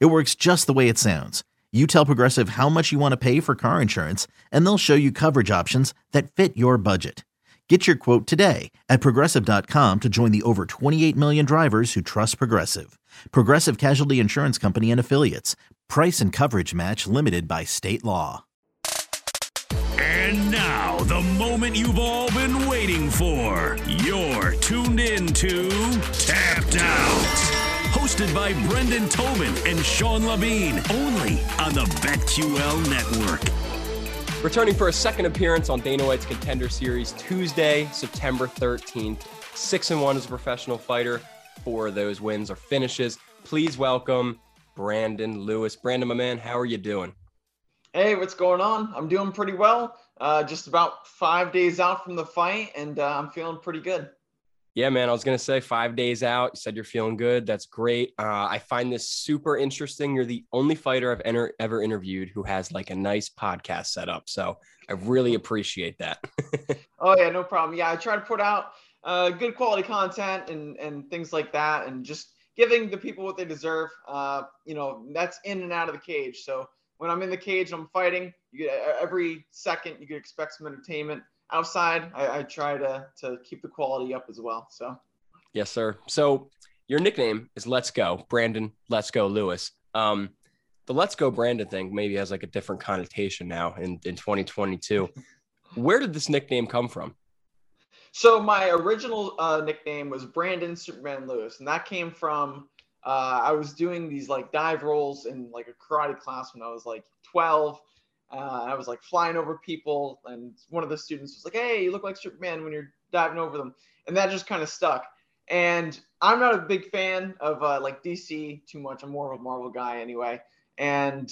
It works just the way it sounds. You tell Progressive how much you want to pay for car insurance, and they'll show you coverage options that fit your budget. Get your quote today at progressive.com to join the over 28 million drivers who trust Progressive. Progressive Casualty Insurance Company and Affiliates. Price and coverage match limited by state law. And now, the moment you've all been waiting for. You're tuned in to Tapped Out. Hosted by Brendan Tobin and Sean Levine, only on the BetQL network. Returning for a second appearance on Dana White's Contender Series Tuesday, September 13th. Six and one as a professional fighter. Four of those wins or finishes. Please welcome Brandon Lewis. Brandon, my man, how are you doing? Hey, what's going on? I'm doing pretty well. Uh, just about five days out from the fight, and uh, I'm feeling pretty good. Yeah, man. I was gonna say five days out. You said you're feeling good. That's great. Uh, I find this super interesting. You're the only fighter I've enter- ever interviewed who has like a nice podcast set up. So I really appreciate that. oh yeah, no problem. Yeah, I try to put out uh, good quality content and and things like that, and just giving the people what they deserve. Uh, you know, that's in and out of the cage. So when I'm in the cage, I'm fighting. You get every second you can expect some entertainment outside, I, I try to to keep the quality up as well. So, yes, sir. So your nickname is Let's Go, Brandon. Let's Go, Lewis. Um, the Let's Go Brandon thing maybe has like a different connotation now in in 2022. Where did this nickname come from? So my original uh, nickname was Brandon Superman Lewis, and that came from uh, I was doing these like dive rolls in like a karate class when I was like 12 uh, I was like flying over people, and one of the students was like, "Hey, you look like Superman when you're diving over them," and that just kind of stuck. And I'm not a big fan of uh, like DC too much. I'm more of a Marvel guy anyway. And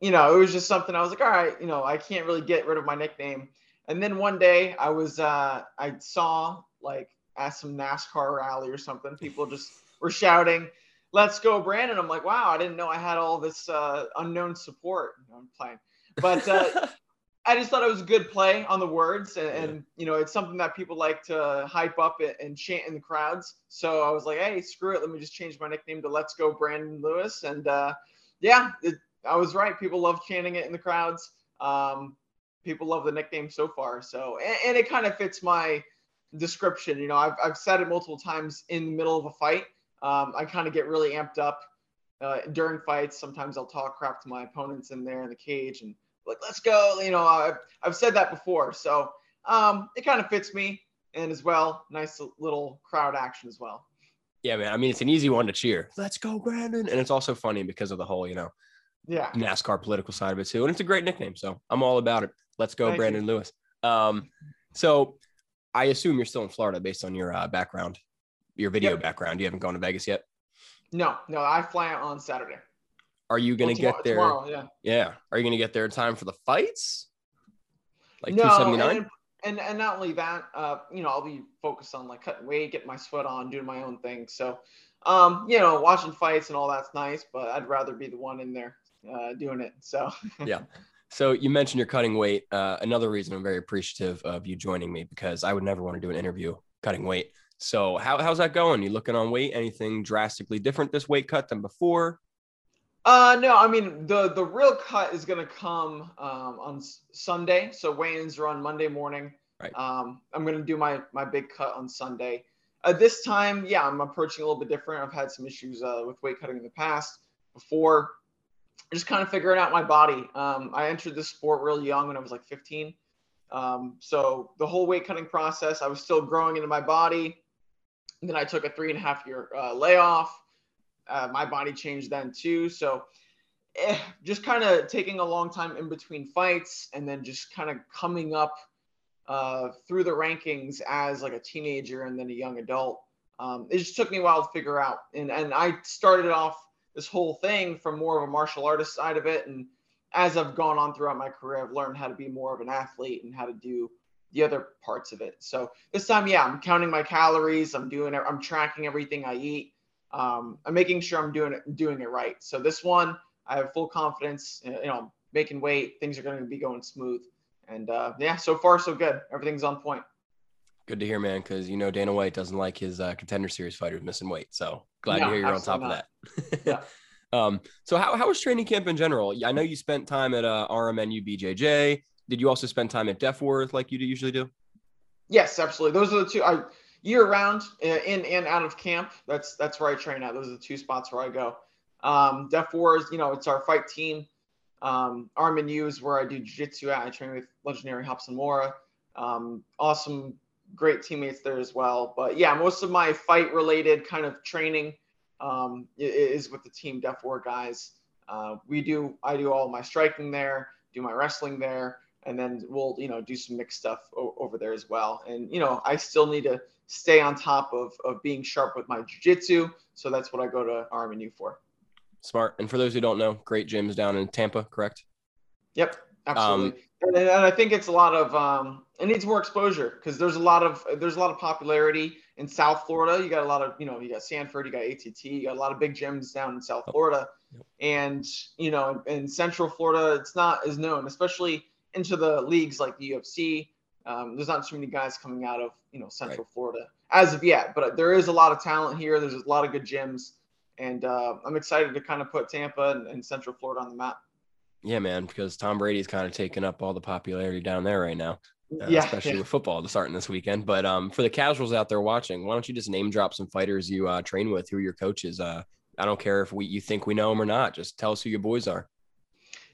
you know, it was just something I was like, all right, you know, I can't really get rid of my nickname. And then one day I was uh, I saw like at some NASCAR rally or something, people just were shouting, "Let's go, Brandon!" I'm like, wow, I didn't know I had all this uh, unknown support. I'm playing. But uh, I just thought it was a good play on the words, and, and, you know, it's something that people like to hype up and chant in the crowds. So I was like, hey, screw it, let me just change my nickname to Let's Go Brandon Lewis, and uh, yeah, it, I was right. People love chanting it in the crowds. Um, people love the nickname so far. So, and, and it kind of fits my description. You know, I've, I've said it multiple times in the middle of a fight. Um, I kind of get really amped up uh, during fights. Sometimes I'll talk crap to my opponents in there in the cage and like, let's go. You know, I've, I've said that before. So um, it kind of fits me. And as well, nice little crowd action as well. Yeah, man. I mean, it's an easy one to cheer. Let's go, Brandon. And it's also funny because of the whole, you know, yeah, NASCAR political side of it too. And it's a great nickname. So I'm all about it. Let's go, Thank Brandon you. Lewis. Um, so I assume you're still in Florida based on your uh, background, your video yep. background. You haven't gone to Vegas yet? No, no. I fly out on Saturday. Are you going to well, get there? Tomorrow, yeah. Yeah. Are you going to get there in time for the fights? Like no, 279? And, and, and not only that, uh, you know, I'll be focused on like cutting weight, getting my sweat on, doing my own thing. So, um, you know, watching fights and all that's nice, but I'd rather be the one in there uh, doing it. So, yeah. So you mentioned you're cutting weight. Uh, another reason I'm very appreciative of you joining me because I would never want to do an interview cutting weight. So how, how's that going? You looking on weight? Anything drastically different this weight cut than before? Uh, no, I mean the the real cut is gonna come um, on Sunday. So weigh-ins are on Monday morning. Right. Um, I'm gonna do my my big cut on Sunday. Uh, this time, yeah, I'm approaching a little bit different. I've had some issues uh, with weight cutting in the past. Before, just kind of figuring out my body. Um, I entered this sport real young when I was like 15. Um, so the whole weight cutting process, I was still growing into my body. And then I took a three and a half year uh, layoff uh, my body changed then too. So eh, just kind of taking a long time in between fights and then just kind of coming up uh, through the rankings as like a teenager and then a young adult. Um, it just took me a while to figure out. And, and I started off this whole thing from more of a martial artist side of it. And as I've gone on throughout my career, I've learned how to be more of an athlete and how to do the other parts of it. So this time, yeah, I'm counting my calories. I'm doing. I'm tracking everything I eat. Um, I'm making sure I'm doing it, doing it right. So this one, I have full confidence. You know, making weight, things are going to be going smooth. And uh, yeah, so far so good. Everything's on point. Good to hear, man. Because you know Dana White doesn't like his uh, contender series fighters missing weight. So glad no, to hear you're on top not. of that. yeah. Um, so how, how was training camp in general? I know you spent time at uh, RMNU BJJ. Did you also spend time at Defworth like you do usually do? Yes, absolutely. Those are the two. I year round uh, in and out of camp. That's that's where I train at. Those are the two spots where I go. Um, Defworth, you know, it's our fight team. Um, RMNU is where I do jiu-jitsu at. I train with legendary Robson Moura. Um, awesome, great teammates there as well. But yeah, most of my fight-related kind of training um, is with the team Def War guys. Uh, we do, I do all my striking there, do my wrestling there, and then we'll, you know, do some mixed stuff o- over there as well. And you know, I still need to stay on top of of being sharp with my jiu-jitsu, so that's what I go to RMNU for. Smart. And for those who don't know, great gyms down in Tampa, correct? Yep, absolutely. Um, and, and, I think it's a lot of um, it needs more exposure because there's a lot of there's a lot of popularity in South Florida. You got a lot of you know you got Sanford, you got ATT, you got a lot of big gyms down in South Florida, and you know in Central Florida it's not as known, especially into the leagues like the UFC. Um, there's not too many guys coming out of you know Central right. Florida as of yet, but there is a lot of talent here. There's a lot of good gyms and uh, I'm excited to kind of put Tampa and, and, Central Florida on the map. Yeah, man, because Tom Brady's kind of taking up all the popularity down there right now. Uh, yeah, especially yeah. with football starting this weekend. But um, for the casuals out there watching, why don't you just name drop some fighters you uh, train with? Who are your coaches? Uh, I don't care if we you think we know them or not. Just tell us who your boys are.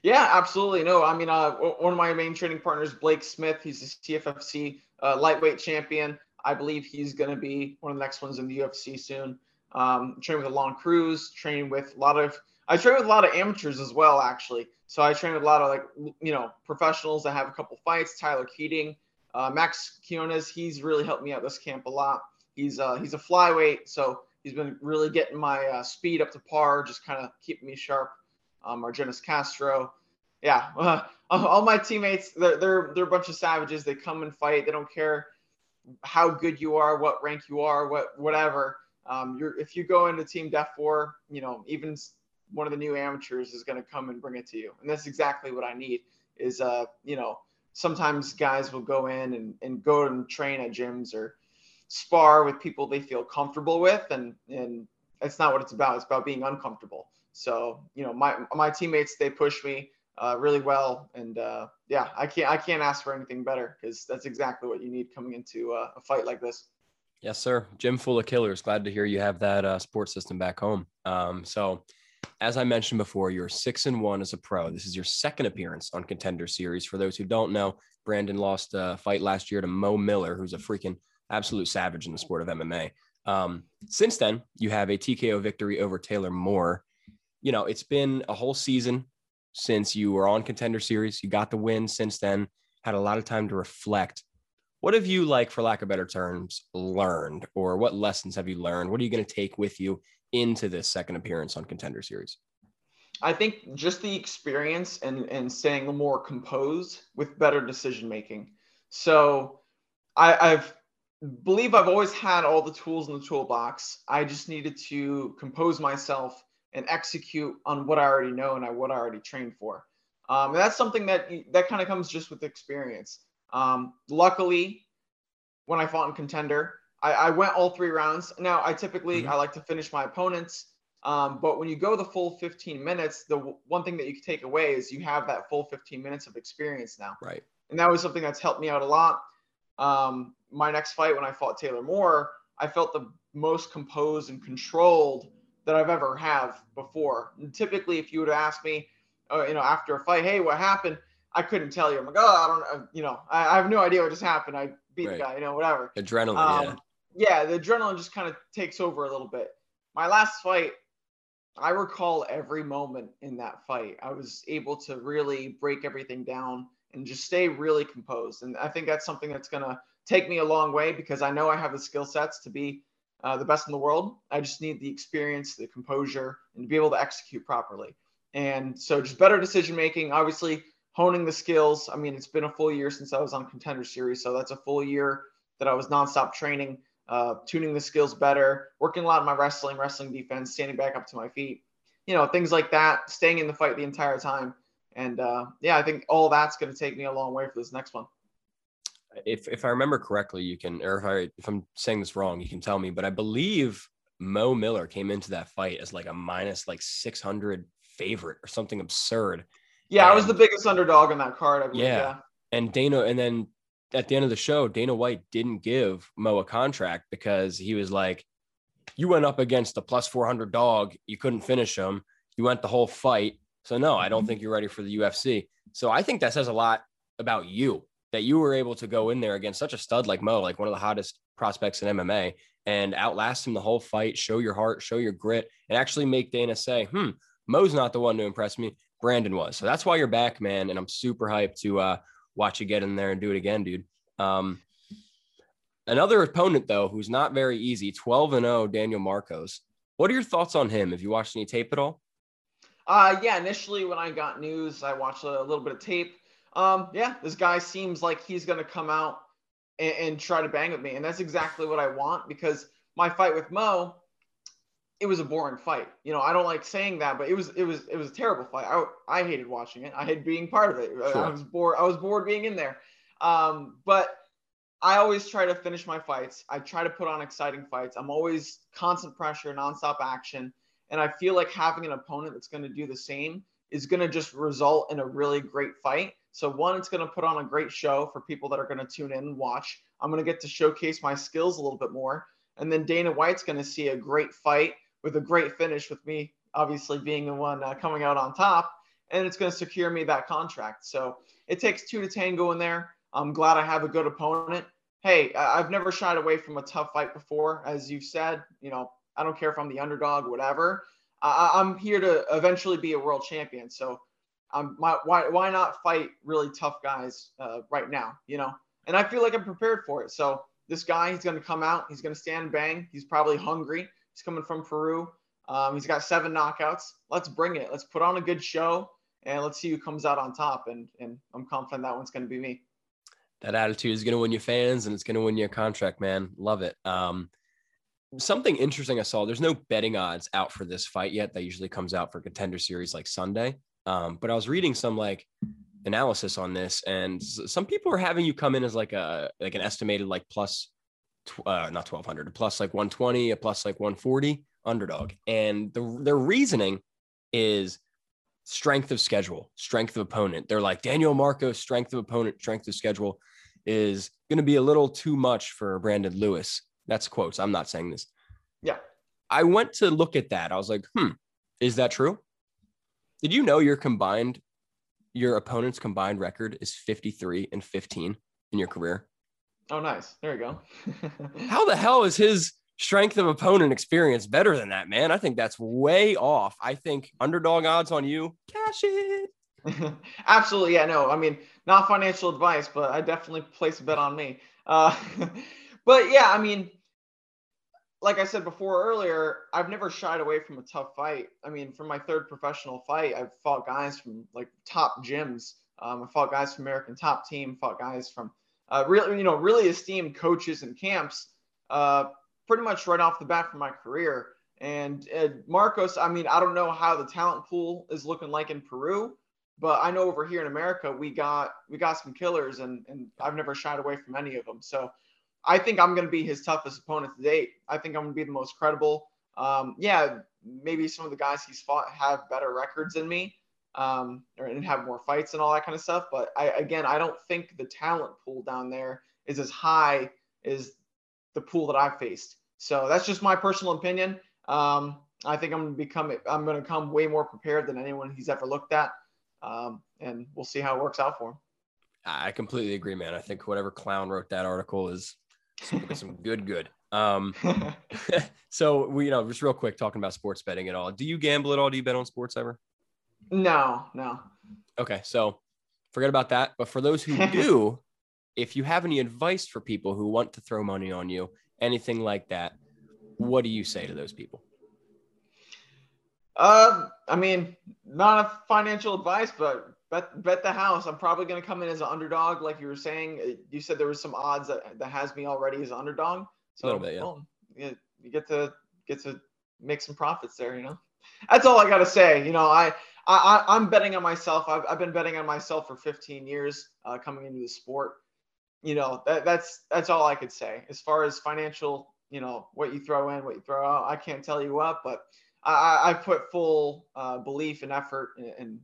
Yeah, absolutely. No, I mean, uh, one of my main training partners, Blake Smith. He's a TFFC uh, lightweight champion. I believe he's going to be one of the next ones in the UFC soon. Um, train with Alon Cruz, train with a lot of, I train with a lot of amateurs as well, actually. So I train with a lot of like, you know, professionals that have a couple fights. Tyler Keating, uh, Max Quinones, he's really helped me out this camp a lot. He's uh, he's a flyweight, so he's been really getting my uh, speed up to par, just kind of keeping me sharp. Um, Argenis Castro, yeah, uh, all my teammates, they're, they're they're a bunch of savages. They come and fight. They don't care how good you are, what rank you are, what whatever. Um, you're if you go into Team Def Four, you know even one of the new amateurs is going to come and bring it to you, and that's exactly what I need. Is uh you know sometimes guys will go in and, and go and train at gyms or spar with people they feel comfortable with, and and it's not what it's about. It's about being uncomfortable. So you know my my teammates they push me uh, really well, and uh, yeah, I can't I can't ask for anything better because that's exactly what you need coming into uh, a fight like this. Yes, sir. Full of killers. Glad to hear you have that uh, sports system back home. Um, so, as I mentioned before, you're six and one as a pro. This is your second appearance on Contender Series. For those who don't know, Brandon lost a fight last year to Mo Miller, who's a freaking absolute savage in the sport of MMA. Um, since then, you have a TKO victory over Taylor Moore. You know, it's been a whole season since you were on Contender Series. You got the win since then, had a lot of time to reflect. What have you like for lack of better terms learned or what lessons have you learned? What are you going to take with you into this second appearance on contender series? I think just the experience and and staying more composed with better decision making so i i've believe i've always had all the tools in the toolbox. I just needed to compose myself and execute on what i already know and I, what i already trained for um, and that's something that that kind of comes just with experience um, luckily, when I fought in contender, I, I, went all three rounds. Now, I typically mm-hmm. I like to finish my opponents, um, but when you go the full 15 minutes, the w- one thing that you can take away is you have that full 15 minutes of experience now. Right. And that was something that's helped me out a lot. Um, my next fight, when I fought Taylor Moore, I felt the most composed and controlled that I've ever have before. And typically, if you would ask me, uh, you know, after a fight, hey, what happened? I couldn't tell you. I'm like, oh, I don't, you know, I, I have no idea what just happened. I beat right. the guy, you know, whatever. Adrenaline, um, yeah. Yeah, the adrenaline just kind of takes over a little bit. My last fight, I recall every moment in that fight. I was able to really break everything down and just stay really composed. And I think that's something that's gonna take me a long way because I know I have the skill sets to be uh, the best in the world. I just need the experience, the composure, and to be able to execute properly. And so, just better decision making. Obviously, honing the skills. I mean, it's been a full year since I was on Contender Series, so that's a full year that I was nonstop training, uh, tuning the skills better, working a lot on my wrestling, wrestling defense, standing back up to my feet, you know, things like that. Staying in the fight the entire time. And uh, yeah, I think all that's going to take me a long way for this next one if if I remember correctly, you can, or if I if I'm saying this wrong, you can tell me. But I believe Mo Miller came into that fight as like a minus like 600 favorite or something absurd. Yeah, and, I was the biggest underdog on that card. Believe, yeah. yeah, and Dana, and then at the end of the show, Dana White didn't give Mo a contract because he was like, "You went up against a plus 400 dog, you couldn't finish him. You went the whole fight, so no, I don't mm-hmm. think you're ready for the UFC." So I think that says a lot about you that you were able to go in there against such a stud like Mo, like one of the hottest prospects in MMA, and outlast him the whole fight, show your heart, show your grit, and actually make Dana say, hmm, Mo's not the one to impress me. Brandon was. So that's why you're back, man. And I'm super hyped to uh, watch you get in there and do it again, dude. Um, another opponent, though, who's not very easy 12 and 0, Daniel Marcos. What are your thoughts on him? Have you watched any tape at all? Uh, yeah, initially when I got news, I watched a little bit of tape um, yeah, this guy seems like he's going to come out and, and, try to bang with me. And that's exactly what I want because my fight with Mo, it was a boring fight. You know, I don't like saying that, but it was, it was, it was a terrible fight. I, I hated watching it. I hated being part of it. Sure. I was bored. I was bored being in there. Um, but I always try to finish my fights. I try to put on exciting fights. I'm always constant pressure, nonstop action. And I feel like having an opponent that's going to do the same is going to just result in a really great fight. So one, it's going to put on a great show for people that are going to tune in and watch. I'm going to get to showcase my skills a little bit more. And then Dana White's going to see a great fight with a great finish with me, obviously being the one uh, coming out on top. And it's going to secure me that contract. So it takes two to tango in there. I'm glad I have a good opponent. Hey, I've never shied away from a tough fight before, as you've said. You know, I don't care if I'm the underdog, whatever. I'm here to eventually be a world champion. So um, my, why why not fight really tough guys uh, right now? You know, and I feel like I'm prepared for it. So this guy, he's going to come out. He's going to stand bang. He's probably hungry. He's coming from Peru. Um, he's got seven knockouts. Let's bring it. Let's put on a good show and let's see who comes out on top. And and I'm confident that one's going to be me. That attitude is going to win you fans and it's going to win you a contract, man. Love it. Um, something interesting I saw. There's no betting odds out for this fight yet. That usually comes out for contender series like Sunday. Um, but I was reading some like analysis on this, and some people are having you come in as like a like an estimated like plus, uh, not twelve hundred, a plus like one twenty, a plus like one forty underdog, and the their reasoning is strength of schedule, strength of opponent. They're like Daniel Marcos, strength of opponent, strength of schedule is going to be a little too much for Brandon Lewis. That's quotes. I'm not saying this. Yeah. I went to look at that. I was like, hmm, is that true? Did you know your combined, your opponent's combined record is 53 and 15 in your career? Oh, nice. There you go. How the hell is his strength of opponent experience better than that, man? I think that's way off. I think underdog odds on you, cash it. Absolutely. Yeah, no, I mean, not financial advice, but I definitely place a bet on me. Uh, but yeah, I mean, like I said before earlier, I've never shied away from a tough fight. I mean, from my third professional fight, I've fought guys from like top gyms. Um, I fought guys from American Top Team, fought guys from uh, really, you know, really esteemed coaches and camps. Uh, pretty much right off the bat for my career. And uh, Marcos, I mean, I don't know how the talent pool is looking like in Peru, but I know over here in America we got we got some killers, and and I've never shied away from any of them. So I think I'm going to be his toughest opponent to date. I think I'm going to be the most credible. Um, yeah, maybe some of the guys he's fought have better records than me um, or, and have more fights and all that kind of stuff. But I, again, I don't think the talent pool down there is as high as the pool that I've faced. So that's just my personal opinion. Um, I think I'm going to become, I'm going to come way more prepared than anyone he's ever looked at. Um, and we'll see how it works out for him. I completely agree, man. I think whatever clown wrote that article is some good, good. Um, so we, you know, just real quick, talking about sports betting at all. Do you gamble at all? Do you bet on sports ever? No, no. Okay, so forget about that. But for those who do, if you have any advice for people who want to throw money on you, anything like that, What do you say to those people? Uh, I mean, not a financial advice, but bet bet the house. I'm probably going to come in as an underdog, like you were saying. Uh, you said there was some odds that that has me already as an underdog. So, a little bit, yeah. Boom, you, you get to get to make some profits there. You know, that's all I got to say. You know, I. I, I'm betting on myself. I've, I've been betting on myself for 15 years uh, coming into the sport. You know, that, that's that's all I could say. As far as financial, you know, what you throw in, what you throw out, I can't tell you what, but I, I put full uh, belief and effort and,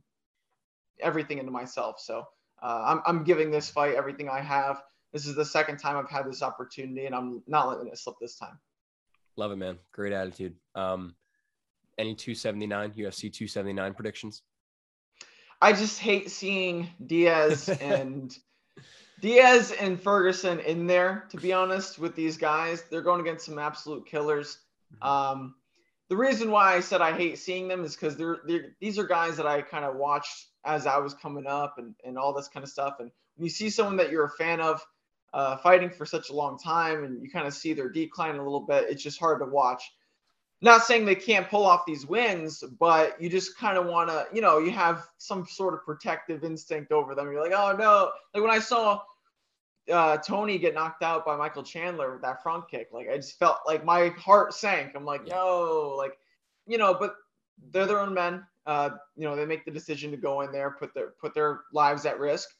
everything into myself. So uh, I'm, I'm giving this fight everything I have. This is the second time I've had this opportunity, and I'm not letting it slip this time. Love it, man. Great attitude. Um, any 279 UFC 279 predictions? I just hate seeing Diaz and Diaz and Ferguson in there. To be honest, with these guys, they're going against some absolute killers. Mm-hmm. Um, the reason why I said I hate seeing them is because they're, they're these are guys that I kind of watched as I was coming up and, and all this kind of stuff. And when you see someone that you're a fan of uh, fighting for such a long time and you kind of see their decline a little bit, it's just hard to watch. Not saying they can't pull off these wins, but you just kind of want to, you know, you have some sort of protective instinct over them. You're like, oh no. Like when I saw uh, Tony get knocked out by Michael Chandler with that front kick. Like I just felt like my heart sank. I'm like, no, like, you know, but they're their own men. Uh, you know, they make the decision to go in there, put their put their lives at risk,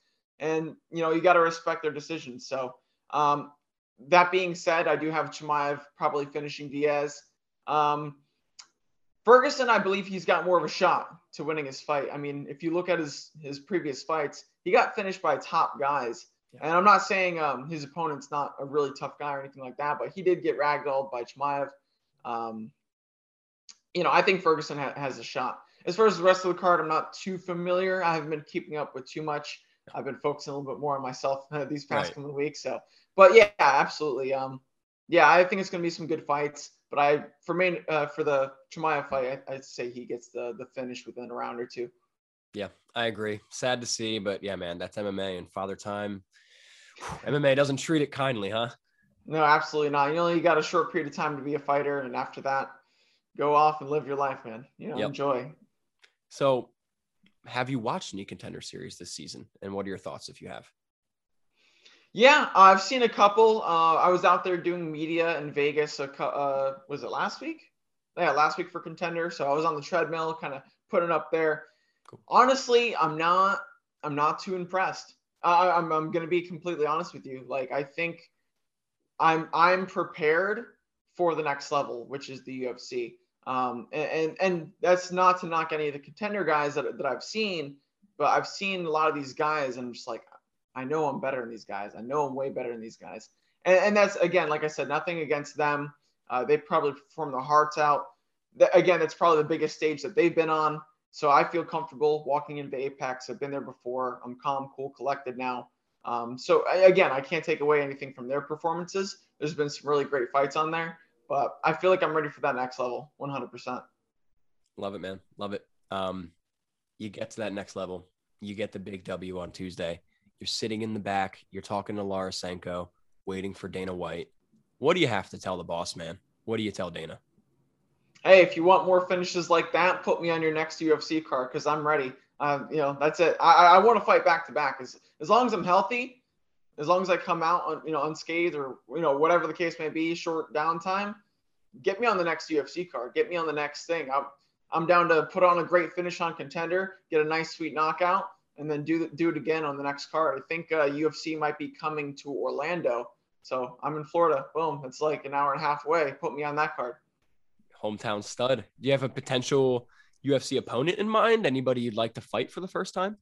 and you know, you got to respect their decisions. So, um, that being said, I do have Chimaev probably finishing Diaz. Um, Ferguson, I believe he's got more of a shot to winning his fight. I mean, if you look at his his previous fights, he got finished by top guys. Yeah. And I'm not saying um, his opponent's not a really tough guy or anything like that, but he did get ragdolled by Chimaev. Um, you know, I think Ferguson ha- has a shot. As far as the rest of the card, I'm not too familiar. I haven't been keeping up with too much. I've been focusing a little bit more on myself uh, these past right. couple of weeks. So, but yeah, absolutely. Um, yeah, I think it's going to be some good fights. But I, for me, uh, for the Chimaev fight, I, I'd say he gets the the finish within a round or two. Yeah, I agree. Sad to see, but yeah, man, that's MMA and Father Time. MMA doesn't treat it kindly, huh? No, absolutely not. You know, you got a short period of time to be a fighter, and after that, go off and live your life, man. You know, yep. enjoy. So, have you watched any contender series this season, and what are your thoughts if you have? Yeah, I've seen a couple. Uh, I was out there doing media in Vegas. A, uh, was it last week? Yeah, last week for contender. So I was on the treadmill, kind of putting up there. Cool. Honestly, I'm not. I'm not too impressed. Uh, I'm I'm gonna be completely honest with you. Like I think I'm I'm prepared for the next level, which is the UFC. Um, and, and, that's not to knock any of the contender guys that, that I've seen, but I've seen a lot of these guys, and I'm just like, I know I'm better than these guys. I know I'm way better than these guys. And, and that's again, like I said, nothing against them. Uh, they probably perform their hearts out. Again, it's probably the biggest stage that they've been on. So I feel comfortable walking into Apex. I've been there before. I'm calm, cool, collected now. Um, so I, again, I can't take away anything from their performances. There's been some really great fights on there, but I feel like I'm ready for that next level, 100%. Love it, man. Love it. Um, you get to that next level. You get the big W on Tuesday. You're sitting in the back. You're talking to Laura Sanko, waiting for Dana White. What do you have to tell the boss, man? What do you tell Dana? hey, if you want more finishes like that, put me on your next UFC card because I'm ready. Um, you know, that's it. I, I want to fight back to back. As as long as I'm healthy, as long as I come out on, you know unscathed or you know whatever the case may be, short downtime, get me on the next UFC card. Get me on the next thing. I'm I'm down to put on a great finish on contender, get a nice sweet knockout, and then do do it again on the next card. I think uh, UFC might be coming to Orlando, so I'm in Florida. Boom, it's like an hour and a half away. Put me on that card hometown stud. Do you have a potential UFC opponent in mind? Anybody you'd like to fight for the first time?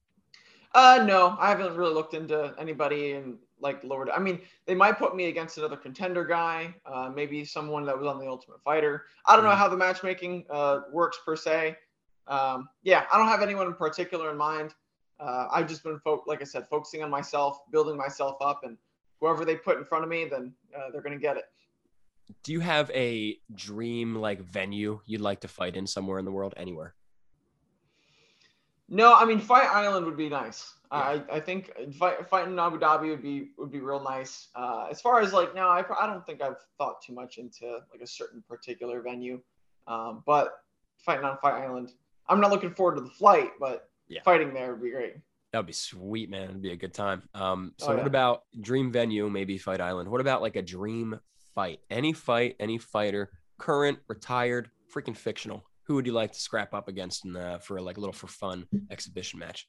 Uh, no, I haven't really looked into anybody in like lower. I mean, they might put me against another contender guy, uh, maybe someone that was on the Ultimate Fighter. I don't know mm-hmm. how the matchmaking uh, works per se. Um, yeah, I don't have anyone in particular in mind. Uh, I've just been, fo- like I said, focusing on myself, building myself up, and whoever they put in front of me, then uh, they're going to get it do you have a dream like venue you'd like to fight in somewhere in the world anywhere no i mean fight island would be nice I, I think fight, fighting in Abu Dhabi would be would be real nice. Uh, as far as like now, I, I don't think I've thought too much into like a certain particular venue, um, but fighting on Fight Island, I'm not looking forward to the flight, but yeah. fighting there would be great. That'd be sweet, man. It'd be a good time. Um, so oh, yeah. what about dream venue? Maybe Fight Island. What about like a dream fight? Any fight, any fighter, current, retired, freaking fictional. Who would you like to scrap up against in, uh, for like a little for fun exhibition match?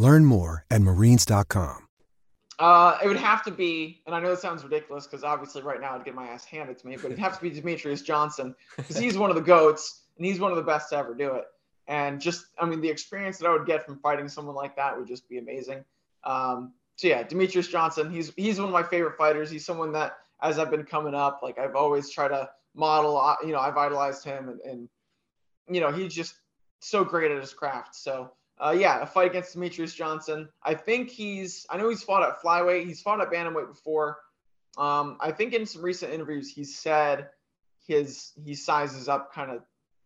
Learn more at marines.com. Uh, it would have to be, and I know it sounds ridiculous because obviously right now I'd get my ass handed to me, but it'd have to be Demetrius Johnson because he's one of the goats and he's one of the best to ever do it. And just, I mean, the experience that I would get from fighting someone like that would just be amazing. Um, so yeah, Demetrius Johnson, he's he's one of my favorite fighters. He's someone that, as I've been coming up, like I've always tried to model. Uh, you know, I've idolized him, and, and you know, he's just so great at his craft. So uh, yeah, a fight against Demetrius Johnson. I think he's, I know he's fought at flyweight. He's fought at bantamweight before. Um, I think in some recent interviews, he said his he sizes up kind of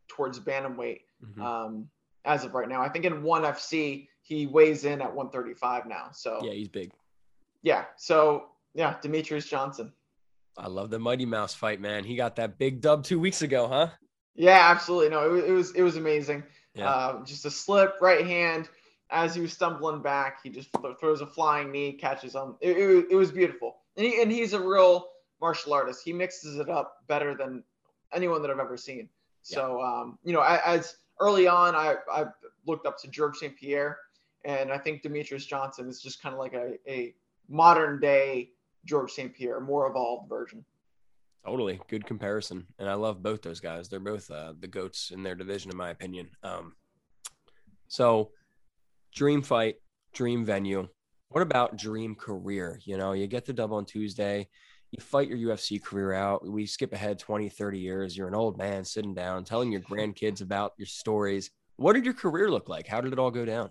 towards bantamweight mm-hmm. um, as of right now. I think in ONE FC he weighs in at 135 now. So yeah, he's big. Yeah. So yeah, Demetrius Johnson. I love the Mighty Mouse fight, man. He got that big dub two weeks ago, huh? Yeah, absolutely. No, it, it was it was amazing. Yeah. Uh, just a slip, right hand. As he was stumbling back, he just throws a flying knee, catches him. It, it, it was beautiful. And, he, and he's a real martial artist. He mixes it up better than anyone that I've ever seen. Yeah. So, um, you know, as early on, I, I looked up to George St. Pierre, and I think Demetrius Johnson is just kind of like a, a modern day George St. Pierre, more evolved version. Totally good comparison, and I love both those guys. They're both uh, the goats in their division, in my opinion. Um, so, dream fight, dream venue. What about dream career? You know, you get the dub on Tuesday, you fight your UFC career out. We skip ahead 20, 30 years. You're an old man sitting down, telling your grandkids about your stories. What did your career look like? How did it all go down?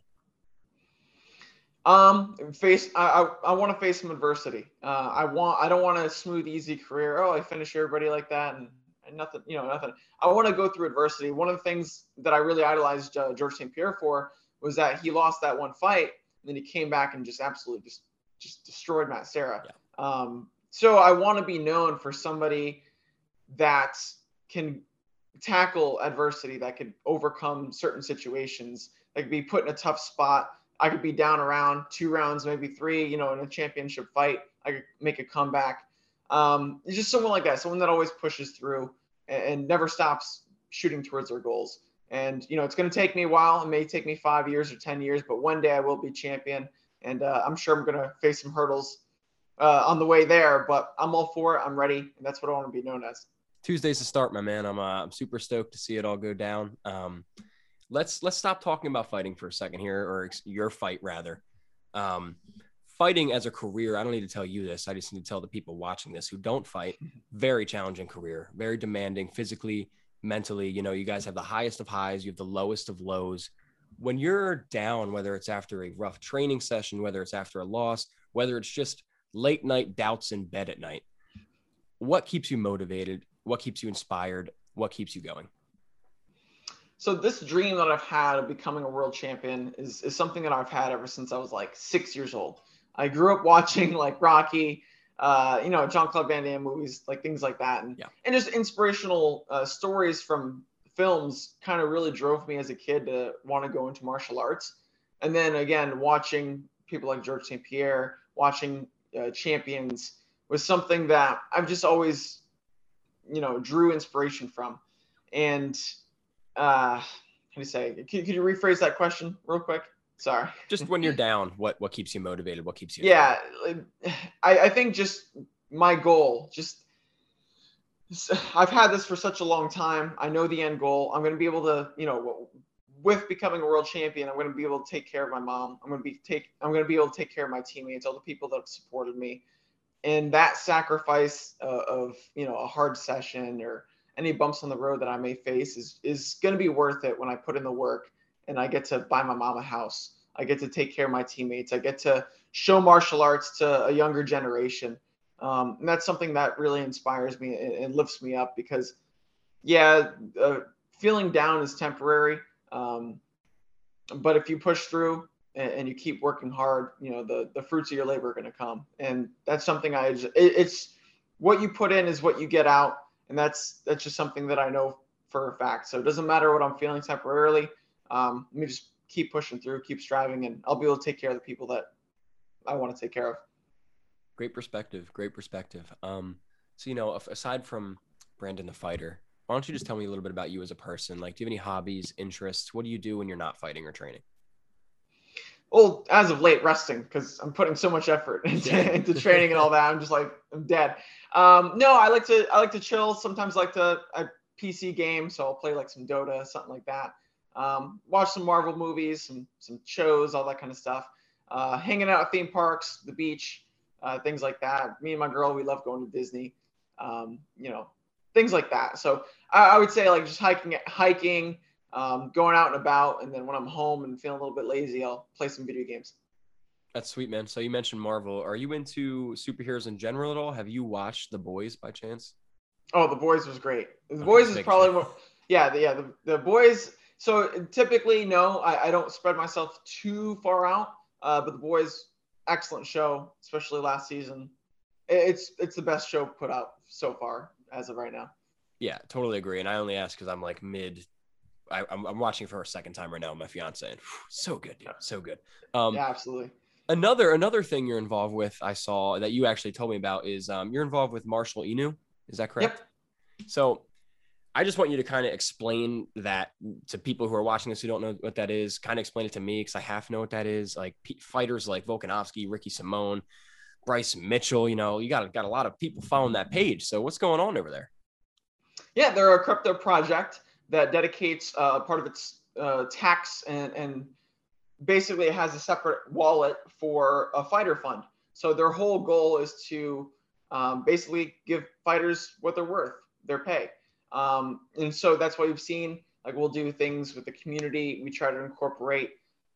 Um, face. I I, I want to face some adversity. Uh, I want. I don't want a smooth, easy career. Oh, I finish everybody like that, and, and nothing. You know, nothing. I want to go through adversity. One of the things that I really idolized uh, George St. Pierre for was that he lost that one fight, and then he came back and just absolutely just just destroyed Matt Serra. Yeah. Um, so I want to be known for somebody that can tackle adversity, that could overcome certain situations, like be put in a tough spot I could be down around two rounds, maybe three, you know, in a championship fight. I could make a comeback. Um, it's just someone like that, someone that always pushes through and, and never stops shooting towards their goals. And, you know, it's going to take me a while. It may take me five years or 10 years, but one day I will be champion. And uh, I'm sure I'm going to face some hurdles uh, on the way there, but I'm all for it. I'm ready. And that's what I want to be known as. Tuesday's the start, my man. I'm, uh, I'm super stoked to see it all go down. Um, let's let's stop talking about fighting for a second here, or your fight rather. Um, fighting as a career, I don't need to tell you this. I just need to tell the people watching this who don't fight. Very challenging career, very demanding physically, mentally. You know, you guys have the highest of highs, you have the lowest of lows. when you're down, whether it's after a rough training session, whether it's after a loss, whether it's just late night doubts in bed at night, what keeps you motivated? What keeps you inspired? What keeps you going? So this dream that I've had of becoming a world champion is, is something that I've had ever since I was like six years old. I grew up watching like Rocky, uh, you know, John Claude Van Damme movies, like things like that. And, Yeah. and just inspirational uh, stories from films kind of really drove me as a kid to want to go into martial arts. And then again, watching people like George St. Pierre, watching uh, champions was something that I've just always, you know, drew inspiration from. And uh, how do you say? Could, could you rephrase that question real quick? Sorry. Just when you're down, what what keeps you motivated? What keeps you? Yeah, I, I think just my goal, just I've had this for such a long time. I know the end goal. I'm going to be able to, you know, with becoming a world champion, I'm going to be able to take care of my mom. I'm going to be take. I'm going to be able to take care of my teammates, all the people that have supported me, and that sacrifice uh, of you know a hard session or any bumps on the road that I may face is is going to be worth it when I put in the work and I get to buy my mom a house. I get to take care of my teammates. I get to show martial arts to a younger generation. Um, and that's something that really inspires me and, and lifts me up because, yeah, uh, feeling down is temporary. Um, but if you push through and, and, you keep working hard, you know, the, the fruits of your labor are going to come. And that's something I, it, it's what you put in is what you get out. And that's, that's just something that I know for a fact. So it doesn't matter what I'm feeling temporarily. Um, let me just keep pushing through, keep striving, and I'll be able to take care of the people that I want to take care of. Great perspective. Great perspective. Um, so you know, aside from Brandon the fighter, why don't you just tell me a little bit about you as a person? Like, do you have any hobbies, interests? What do you do when you're not fighting or training? Well, as of late, resting because I'm putting so much effort into, into training and all that. I'm just like I'm dead. Um, no, I like to I like to chill. Sometimes I like to I PC game, so I'll play like some Dota, something like that. Um, watch some Marvel movies, some some shows, all that kind of stuff. Uh, hanging out at theme parks, the beach, uh, things like that. Me and my girl, we love going to Disney. Um, you know, things like that. So I, I would say like just hiking, hiking, um, going out and about, and then when I'm home and feeling a little bit lazy, I'll play some video games. That's sweet, man. So you mentioned Marvel. Are you into superheroes in general at all? Have you watched The Boys by chance? Oh, The Boys was great. The Boys is probably more, yeah, the, yeah, the, the Boys. So typically, no, I, I don't spread myself too far out. Uh, but The Boys, excellent show, especially last season. It's it's the best show put out so far as of right now. Yeah, totally agree. And I only ask because I'm like mid. I, I'm, I'm watching for a second time right now my fiance, and whew, so good, dude, so good. Um, yeah, absolutely. Another another thing you're involved with, I saw that you actually told me about is um, you're involved with Marshall Inu. Is that correct? Yep. So I just want you to kind of explain that to people who are watching this who don't know what that is. Kind of explain it to me because I half know what that is. Like p- fighters like Volkanovski, Ricky Simon, Bryce Mitchell. You know, you got got a lot of people following that page. So what's going on over there? Yeah, they're a crypto project that dedicates uh, part of its uh, tax and and basically it has a separate wallet for a fighter fund. So their whole goal is to um, basically give fighters what they're worth, their pay. Um, and so that's why we've seen like we'll do things with the community. We try to incorporate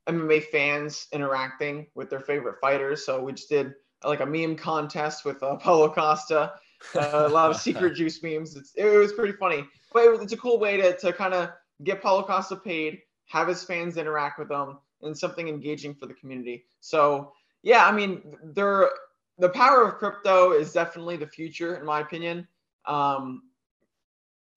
MMA fans interacting with their favorite fighters. So we just did like a meme contest with uh, Paulo Costa, uh, a lot of secret juice memes. It's, it was pretty funny, but it's a cool way to, to kind of get Paulo Costa paid, have his fans interact with them, and something engaging for the community. So yeah, I mean, there the power of crypto is definitely the future, in my opinion. Um,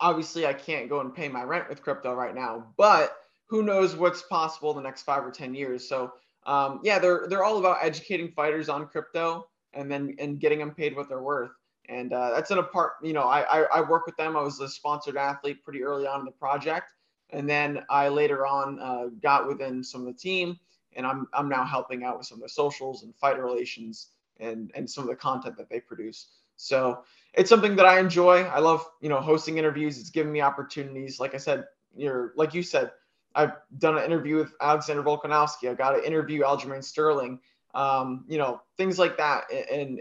obviously I can't go and pay my rent with crypto right now, but who knows what's possible the next five or 10 years. So um, yeah, they're, they're all about educating fighters on crypto and then, and getting them paid what they're worth. And uh, that's in a part, you know, I, I, I, work with them. I was a sponsored athlete pretty early on in the project. And then I later on uh, got within some of the team and I'm, I'm now helping out with some of the socials and fighter relations and, and some of the content that they produce. So it's something that I enjoy. I love, you know, hosting interviews. It's giving me opportunities. Like I said, you're like you said, I've done an interview with Alexander Volkanovski. I got to interview Aljamain Sterling. Um, you know, things like that. And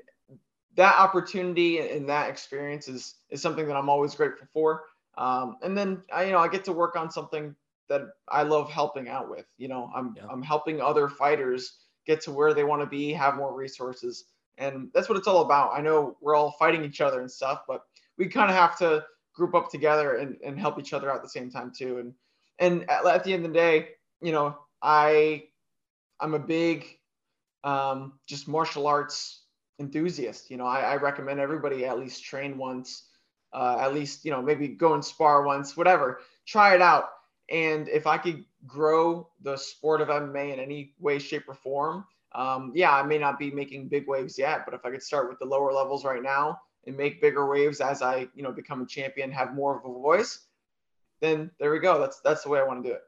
that opportunity and that experience is is something that I'm always grateful for. Um, and then I, you know, I get to work on something that I love helping out with. You know, I'm Yeah. I'm helping other fighters get to where they want to be, have more resources, and that's what it's all about. I know we're all fighting each other and stuff, but we kind of have to group up together and, and help each other out at the same time too. And and at, at the end of the day, you know, I I'm a big um, just martial arts enthusiast. You know, I, I recommend everybody at least train once, uh, at least you know maybe go and spar once, whatever. Try it out. And if I could grow the sport of MMA in any way, shape, or form, um, yeah, I may not be making big waves yet, but if I could start with the lower levels right now and make bigger waves as I, you know, become a champion, have more of a voice, then there we go. That's that's the way I want to do it.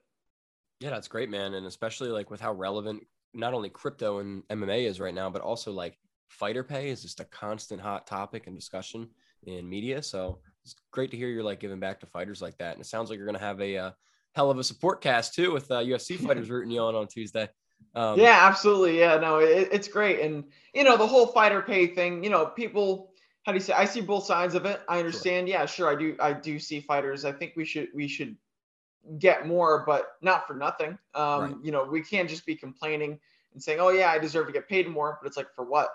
Yeah, that's great, man. And especially like with how relevant not only crypto and MMA is right now, but also like fighter pay is just a constant hot topic and discussion in media. So it's great to hear you're like giving back to fighters like that. And it sounds like you're going to have a uh, hell of a support cast too with uh, UFC fighters rooting you on on Tuesday. Um, yeah, absolutely. Yeah, no, it, it's great. And, you know, the whole fighter pay thing, you know, people, how do you say, I see both sides of it. I understand. Yeah, sure. I do. I do see fighters. I think we should, we should get more, but not for nothing. Um, Right. You know, we can't just be complaining and saying, oh, yeah, I deserve to get paid more. But it's like, for what?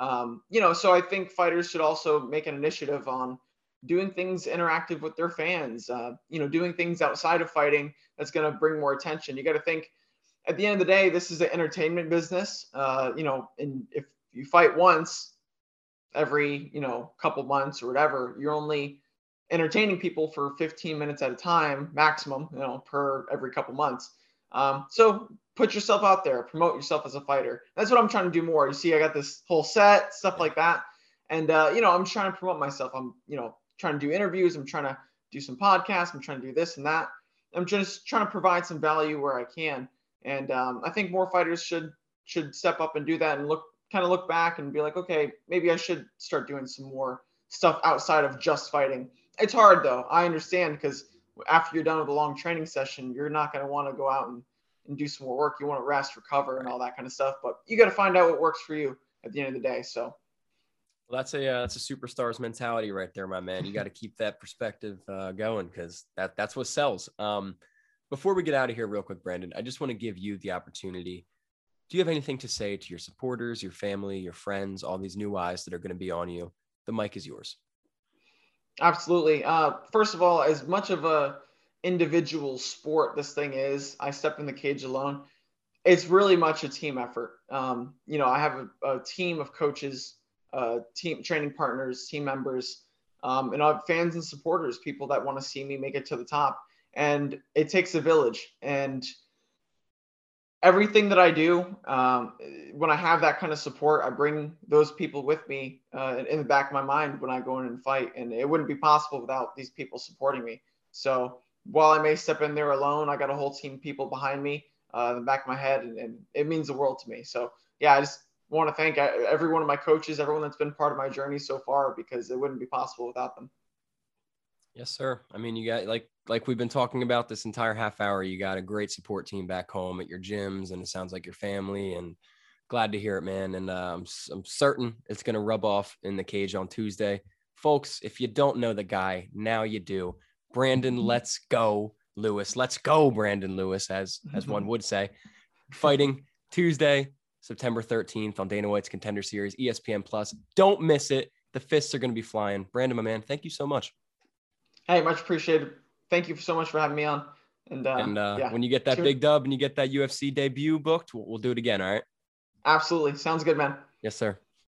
Um, you know, so I think fighters should also make an initiative on doing things interactive with their fans, uh, you know, doing things outside of fighting that's going to bring more attention. You got to think at the end of the day, this is an entertainment business. Uh, you know, and if you fight once every, you know, couple months or whatever, you're only entertaining people for 15 minutes at a time, maximum, you know, per every couple months. Um, so put yourself out there, promote yourself as a fighter. That's what I'm trying to do more. You see, I got this whole set, stuff like that. And, uh, you know, I'm trying to promote myself. I'm, you know, trying to do interviews. I'm trying to do some podcasts. I'm trying to do this and that. I'm just trying to provide some value where I can. And um, I think more fighters should should step up and do that and look kind of look back and be like, okay, maybe I should start doing some more stuff outside of just fighting. It's hard though. I understand because after you're done with a long training session, you're not going to want to go out and, and do some more work. You want to rest, recover, and all that kind of stuff. But you got to find out what works for you at the end of the day. So Well, that's a uh, that's a superstars mentality right there, my man. You got to keep that perspective uh, going because that that's what sells. Um, before we get out of here, real quick, Brandon, I just want to give you the opportunity. Do you have anything to say to your supporters, your family, your friends, all these new eyes that are going to be on you? The mic is yours. Absolutely. Uh, first of all, as much of a individual sport this thing is, I step in the cage alone. It's really much a team effort. Um, you know, I have a, a team of coaches, uh, team training partners, team members, um, and I have fans and supporters, people that want to see me make it to the top. And it takes a village. And everything that I do, um, when I have that kind of support, I bring those people with me uh, in the back of my mind when I go in and fight. And it wouldn't be possible without these people supporting me. So while I may step in there alone, I got a whole team of people behind me uh, in the back of my head, and, and it means the world to me. So yeah, I just want to thank uh, every one of my coaches, everyone that's been part of my journey so far, because it wouldn't be possible without them. Yes, sir. I mean, you got like like we've been talking about this entire half hour. You got a great support team back home at your gyms, and it sounds like your family. And glad to hear it, man. And uh, I'm I'm certain it's going to rub off in the cage on Tuesday, folks. If you don't know the guy, now you do. Brandon, let's go, Lewis. Let's go, Brandon Lewis, as as one would say. Fighting Tuesday, September 13th on Dana White's Contender Series, ESPN Plus. Don't miss it. The fists are going to be flying. Brandon, my man, thank you so much. Hey, much appreciated. Thank you so much for having me on. And, uh, and uh, yeah, when you get that Sure. big dub and you get that UFC debut booked, we'll, we'll do it again. All right. absolutely sounds good, man. Yes, sir.